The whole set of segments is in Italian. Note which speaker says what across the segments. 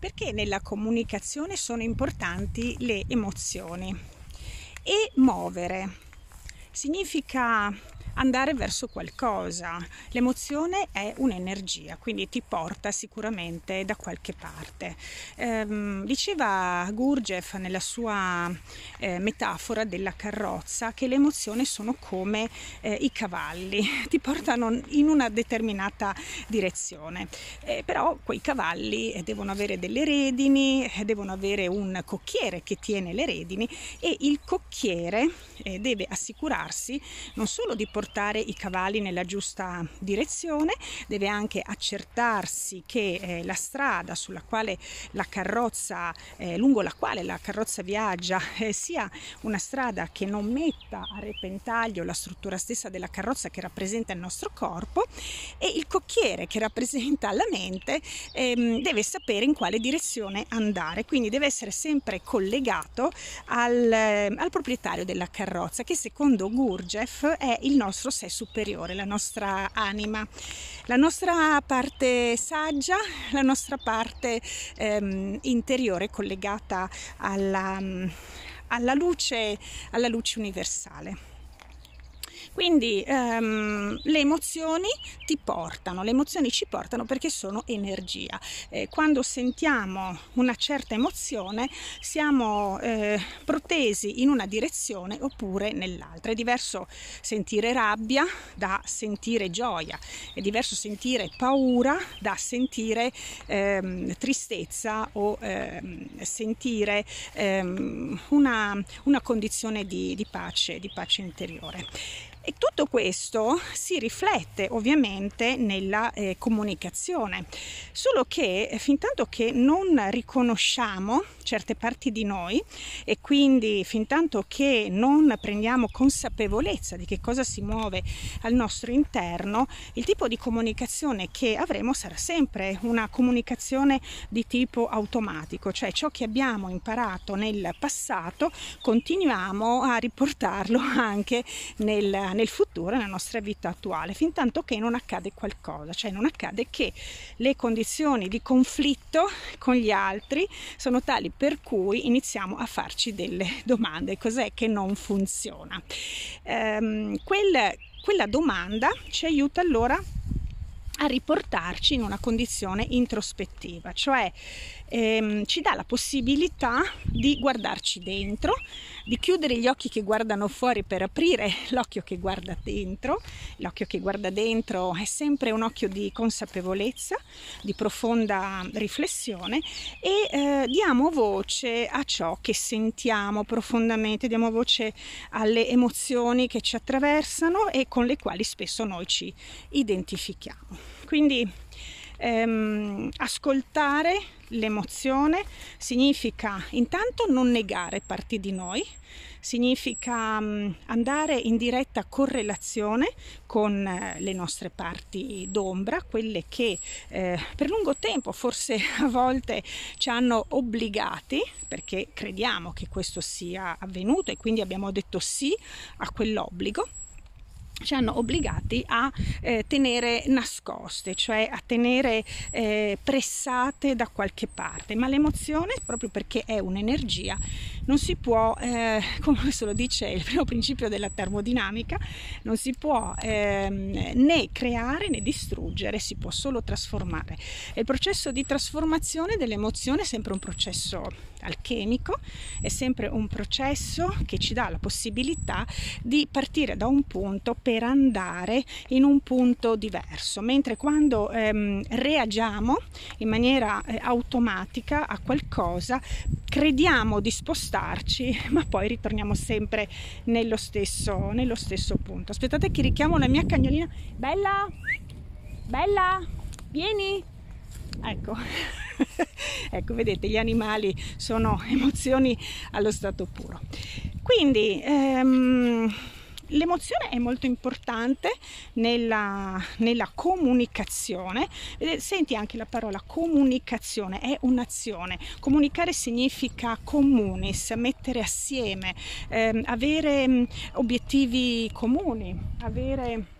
Speaker 1: Perché nella comunicazione sono importanti le emozioni. E muovere significa andare verso qualcosa. L'emozione è un'energia, quindi ti porta sicuramente da qualche parte. Ehm, diceva Gurdjieff nella sua eh, metafora della carrozza che le emozioni sono come eh, i cavalli, ti portano in una determinata direzione. Eh, però quei cavalli eh, devono avere delle redini, eh, devono avere un cocchiere che tiene le redini e il cocchiere eh, deve assicurarsi non solo di portare portare i cavalli nella giusta direzione, deve anche accertarsi che eh, la strada sulla quale la carrozza, eh, lungo la quale la carrozza viaggia, eh, sia una strada che non metta a repentaglio la struttura stessa della carrozza che rappresenta il nostro corpo. E il cocchiere che rappresenta la mente ehm, deve sapere in quale direzione andare, quindi deve essere sempre collegato al, al proprietario della carrozza che secondo Gurdjieff è il nostro nostro sé superiore, la nostra anima, la nostra parte saggia, la nostra parte ehm, interiore collegata alla, alla, luce, alla luce universale. Quindi ehm, le emozioni ti portano, le emozioni ci portano perché sono energia. Eh, quando sentiamo una certa emozione siamo eh, protesi in una direzione oppure nell'altra. È diverso sentire rabbia da sentire gioia, è diverso sentire paura da sentire ehm, tristezza o ehm, sentire ehm, una, una, condizione di, di, pace, di pace interiore. E tutto questo si riflette ovviamente nella eh, comunicazione, solo che eh, fin tanto che non riconosciamo certe parti di noi e quindi fin tanto che non prendiamo consapevolezza di che cosa si muove al nostro interno, il tipo di comunicazione che avremo sarà sempre una comunicazione di tipo automatico, cioè ciò che abbiamo imparato nel passato continuiamo a riportarlo anche nel nel futuro, nella nostra vita attuale, fin tanto che non accade qualcosa, cioè non accade che le condizioni di conflitto con gli altri sono tali per cui iniziamo a farci delle domande, cos'è che non funziona. Ehm, quel, quella domanda ci aiuta allora a riportarci in una condizione introspettiva, cioè ehm, ci dà la possibilità di guardarci dentro, di chiudere gli occhi che guardano fuori per aprire l'occhio che guarda dentro. L'occhio che guarda dentro è sempre un occhio di consapevolezza, di profonda riflessione e eh, diamo voce a ciò che sentiamo profondamente, diamo voce alle emozioni che ci attraversano e con le quali spesso noi ci identifichiamo. Quindi ehm, ascoltare l'emozione significa intanto non negare parti di noi, significa um, andare in diretta correlazione con eh, le nostre parti d'ombra, quelle che eh, per lungo tempo, forse a volte ci hanno obbligati, perché crediamo che questo sia avvenuto e quindi abbiamo detto sì a quell'obbligo ci hanno obbligati a eh, tenere nascoste, cioè a tenere eh, pressate da qualche parte, ma l'emozione, proprio perché è un'energia, non si può, eh, come questo lo dice il primo principio della termodinamica, non si può ehm, né creare né distruggere, si può solo trasformare. E il processo di trasformazione dell'emozione è sempre un processo alchemico, è sempre un processo che ci dà la possibilità di partire da un punto per andare in un punto diverso, mentre quando ehm, reagiamo in maniera eh, automatica a qualcosa, crediamo di spostarci, ma poi ritorniamo sempre nello stesso, nello stesso punto. Aspettate che richiamo la mia cagnolina. Bella! Bella! Vieni! Ecco. ecco, vedete, gli animali sono emozioni allo stato puro. Quindi ehm, l'emozione è molto importante nella, nella comunicazione. Senti anche la parola comunicazione, è un'azione. Comunicare significa comunis, mettere assieme, ehm, avere obiettivi comuni, avere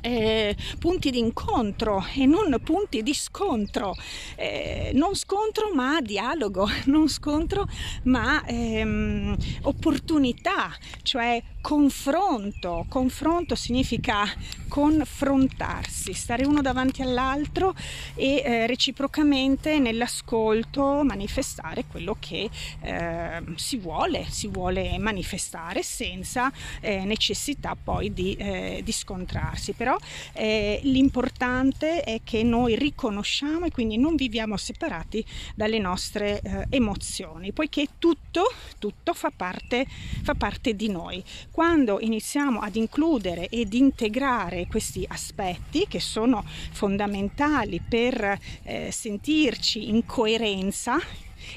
Speaker 1: eh, punti di incontro e non punti di scontro, eh, non scontro ma dialogo, non scontro ma ehm, opportunità, cioè confronto. Confronto significa confrontarsi, stare uno davanti all'altro e eh, reciprocamente nell'ascolto manifestare quello che eh, si vuole, si vuole manifestare senza eh, necessità poi di, eh, di scontrarsi. Però eh, l'importante è che noi riconosciamo e quindi non viviamo separati dalle nostre eh, emozioni, poiché tutto, tutto fa parte, fa parte di noi quando iniziamo ad includere ed integrare questi aspetti che sono fondamentali per eh, sentirci in coerenza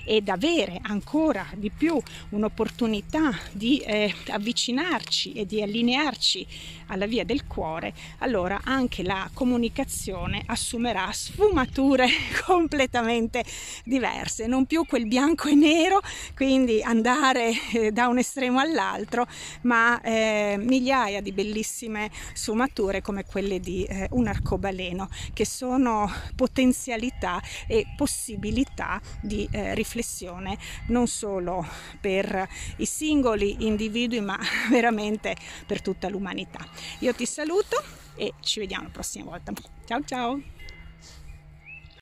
Speaker 1: ed avere ancora di più un'opportunità di eh, avvicinarci e di allinearci alla via del cuore, allora anche la comunicazione assumerà sfumature completamente diverse, non più quel bianco e nero, quindi andare eh, da un estremo all'altro, ma eh, migliaia di bellissime sfumature come quelle di eh, un arcobaleno, che sono potenzialità e possibilità di eh, riflessione non solo per i singoli individui, ma veramente per tutta l'umanità. Io ti saluto e ci vediamo la prossima volta. Ciao ciao!